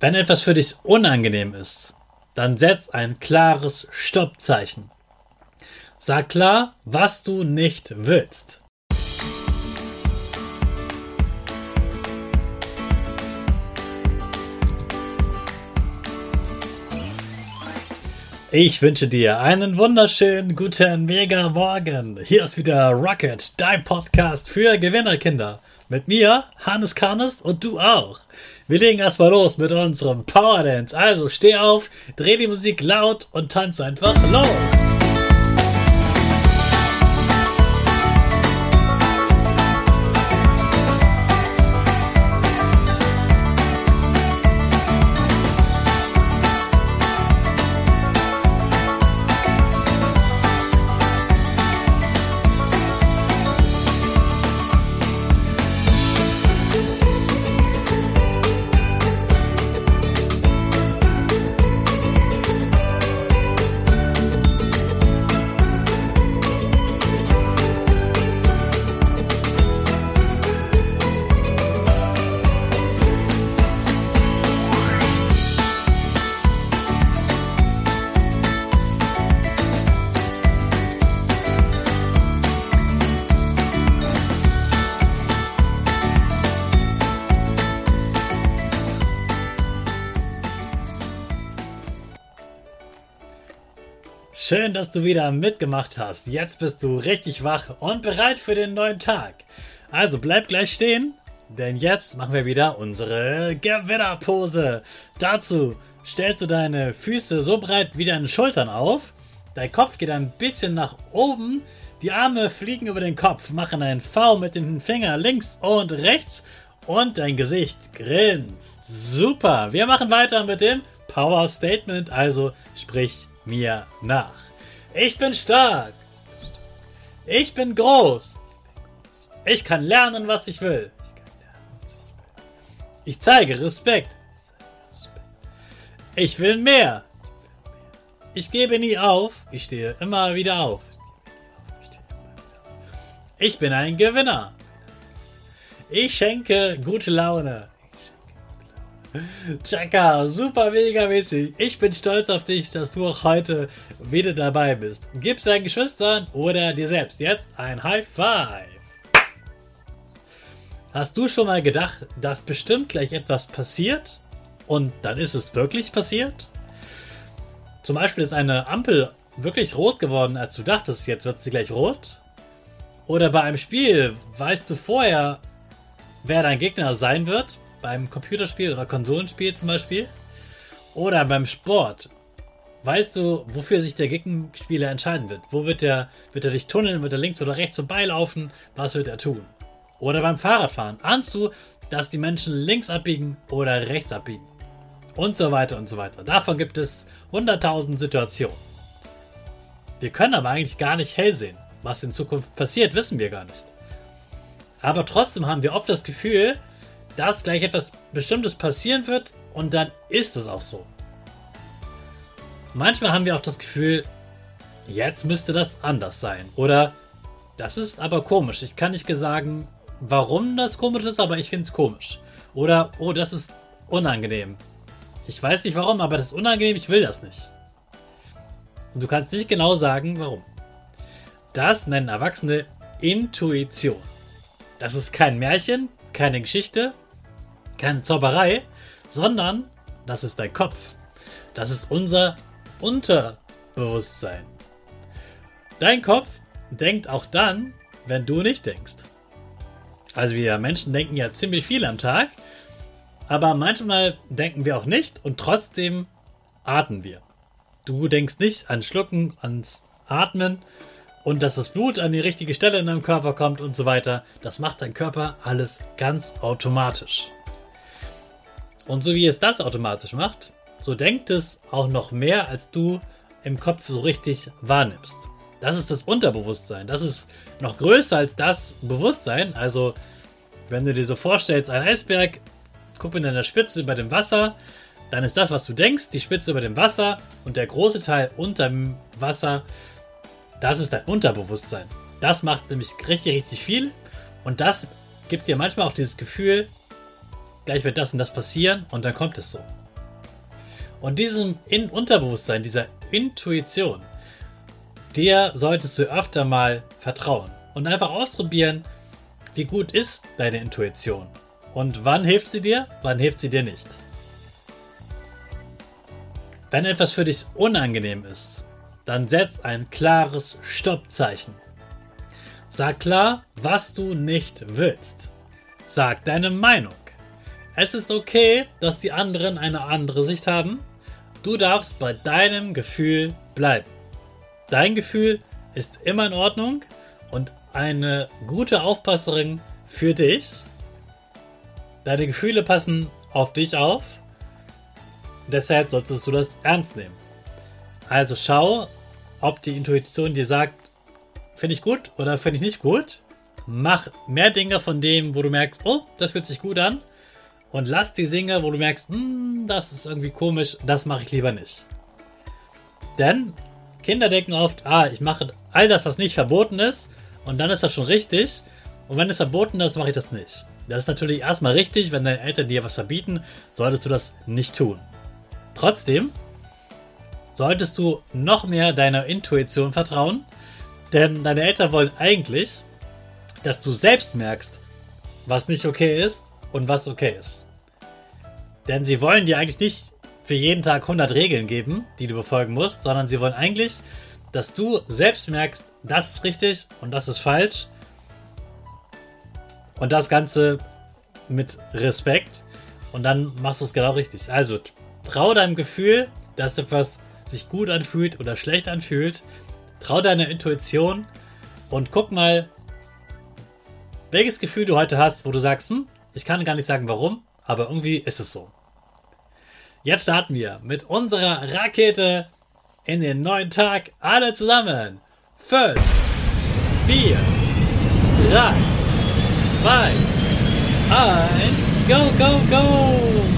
Wenn etwas für dich unangenehm ist, dann setz ein klares Stoppzeichen. Sag klar, was du nicht willst. Ich wünsche dir einen wunderschönen guten Mega Morgen. Hier ist wieder Rocket, dein Podcast für Gewinnerkinder. Mit mir, Hannes Karnes und du auch. Wir legen erstmal los mit unserem Power Dance. Also steh auf, dreh die Musik laut und tanz einfach los. Schön, dass du wieder mitgemacht hast. Jetzt bist du richtig wach und bereit für den neuen Tag. Also bleib gleich stehen, denn jetzt machen wir wieder unsere Gewinnerpose. Dazu stellst du deine Füße so breit wie deine Schultern auf. Dein Kopf geht ein bisschen nach oben. Die Arme fliegen über den Kopf, machen einen V mit den Fingern links und rechts und dein Gesicht grinst. Super. Wir machen weiter mit dem Power Statement, also sprich mir nach. Ich bin stark. Ich bin groß. Ich kann lernen, was ich will. Ich zeige Respekt. Ich will mehr. Ich gebe nie auf. Ich stehe immer wieder auf. Ich bin ein Gewinner. Ich schenke gute Laune. Chaka, super mega mäßig. Ich bin stolz auf dich, dass du auch heute wieder dabei bist. Gib deinen Geschwistern oder dir selbst jetzt ein High Five. Hast du schon mal gedacht, dass bestimmt gleich etwas passiert und dann ist es wirklich passiert? Zum Beispiel ist eine Ampel wirklich rot geworden, als du dachtest, jetzt wird sie gleich rot? Oder bei einem Spiel weißt du vorher, wer dein Gegner sein wird beim Computerspiel oder Konsolenspiel zum Beispiel. Oder beim Sport. Weißt du, wofür sich der Gegenspieler entscheiden wird? Wo wird er, wird er dich tunneln? Wird er links oder rechts vorbeilaufen? Was wird er tun? Oder beim Fahrradfahren. Ahnst du, dass die Menschen links abbiegen oder rechts abbiegen? Und so weiter und so weiter. Davon gibt es 100.000 Situationen. Wir können aber eigentlich gar nicht hell sehen. Was in Zukunft passiert, wissen wir gar nicht. Aber trotzdem haben wir oft das Gefühl, dass gleich etwas Bestimmtes passieren wird und dann ist es auch so. Manchmal haben wir auch das Gefühl, jetzt müsste das anders sein. Oder das ist aber komisch. Ich kann nicht sagen, warum das komisch ist, aber ich finde es komisch. Oder, oh, das ist unangenehm. Ich weiß nicht warum, aber das ist unangenehm, ich will das nicht. Und du kannst nicht genau sagen, warum. Das nennen Erwachsene Intuition. Das ist kein Märchen, keine Geschichte, keine Zauberei, sondern das ist dein Kopf. Das ist unser Unterbewusstsein. Dein Kopf denkt auch dann, wenn du nicht denkst. Also wir Menschen denken ja ziemlich viel am Tag, aber manchmal denken wir auch nicht und trotzdem atmen wir. Du denkst nicht an Schlucken, ans Atmen und dass das Blut an die richtige Stelle in deinem Körper kommt und so weiter. Das macht dein Körper alles ganz automatisch. Und so wie es das automatisch macht, so denkt es auch noch mehr, als du im Kopf so richtig wahrnimmst. Das ist das Unterbewusstsein. Das ist noch größer als das Bewusstsein. Also, wenn du dir so vorstellst, ein Eisberg, guck in deiner Spitze über dem Wasser, dann ist das, was du denkst, die Spitze über dem Wasser und der große Teil unter dem Wasser, das ist dein Unterbewusstsein. Das macht nämlich richtig, richtig viel und das gibt dir manchmal auch dieses Gefühl, gleich wird das und das passieren und dann kommt es so. Und diesem in Unterbewusstsein, dieser Intuition, der solltest du öfter mal vertrauen und einfach ausprobieren, wie gut ist deine Intuition und wann hilft sie dir, wann hilft sie dir nicht. Wenn etwas für dich unangenehm ist, dann setz ein klares Stoppzeichen. Sag klar, was du nicht willst. Sag deine Meinung. Es ist okay, dass die anderen eine andere Sicht haben. Du darfst bei deinem Gefühl bleiben. Dein Gefühl ist immer in Ordnung und eine gute Aufpasserin für dich. Deine Gefühle passen auf dich auf. Deshalb solltest du das ernst nehmen. Also schau, ob die Intuition dir sagt, finde ich gut oder finde ich nicht gut. Mach mehr Dinge von dem, wo du merkst, oh, das fühlt sich gut an. Und lass die Dinge, wo du merkst, hm, das ist irgendwie komisch, das mache ich lieber nicht. Denn Kinder denken oft, ah, ich mache all das, was nicht verboten ist, und dann ist das schon richtig. Und wenn es verboten ist, mache ich das nicht. Das ist natürlich erstmal richtig, wenn deine Eltern dir was verbieten, solltest du das nicht tun. Trotzdem solltest du noch mehr deiner Intuition vertrauen, denn deine Eltern wollen eigentlich, dass du selbst merkst, was nicht okay ist und was okay ist. Denn sie wollen dir eigentlich nicht für jeden Tag 100 Regeln geben, die du befolgen musst, sondern sie wollen eigentlich, dass du selbst merkst, das ist richtig und das ist falsch. Und das Ganze mit Respekt. Und dann machst du es genau richtig. Also trau deinem Gefühl, dass etwas sich gut anfühlt oder schlecht anfühlt. Trau deiner Intuition und guck mal, welches Gefühl du heute hast, wo du sagst, hm, ich kann gar nicht sagen warum, aber irgendwie ist es so. Jetzt starten wir mit unserer Rakete in den neuen Tag. Alle zusammen. 5, 4, 3, 2, 1, go, go, go!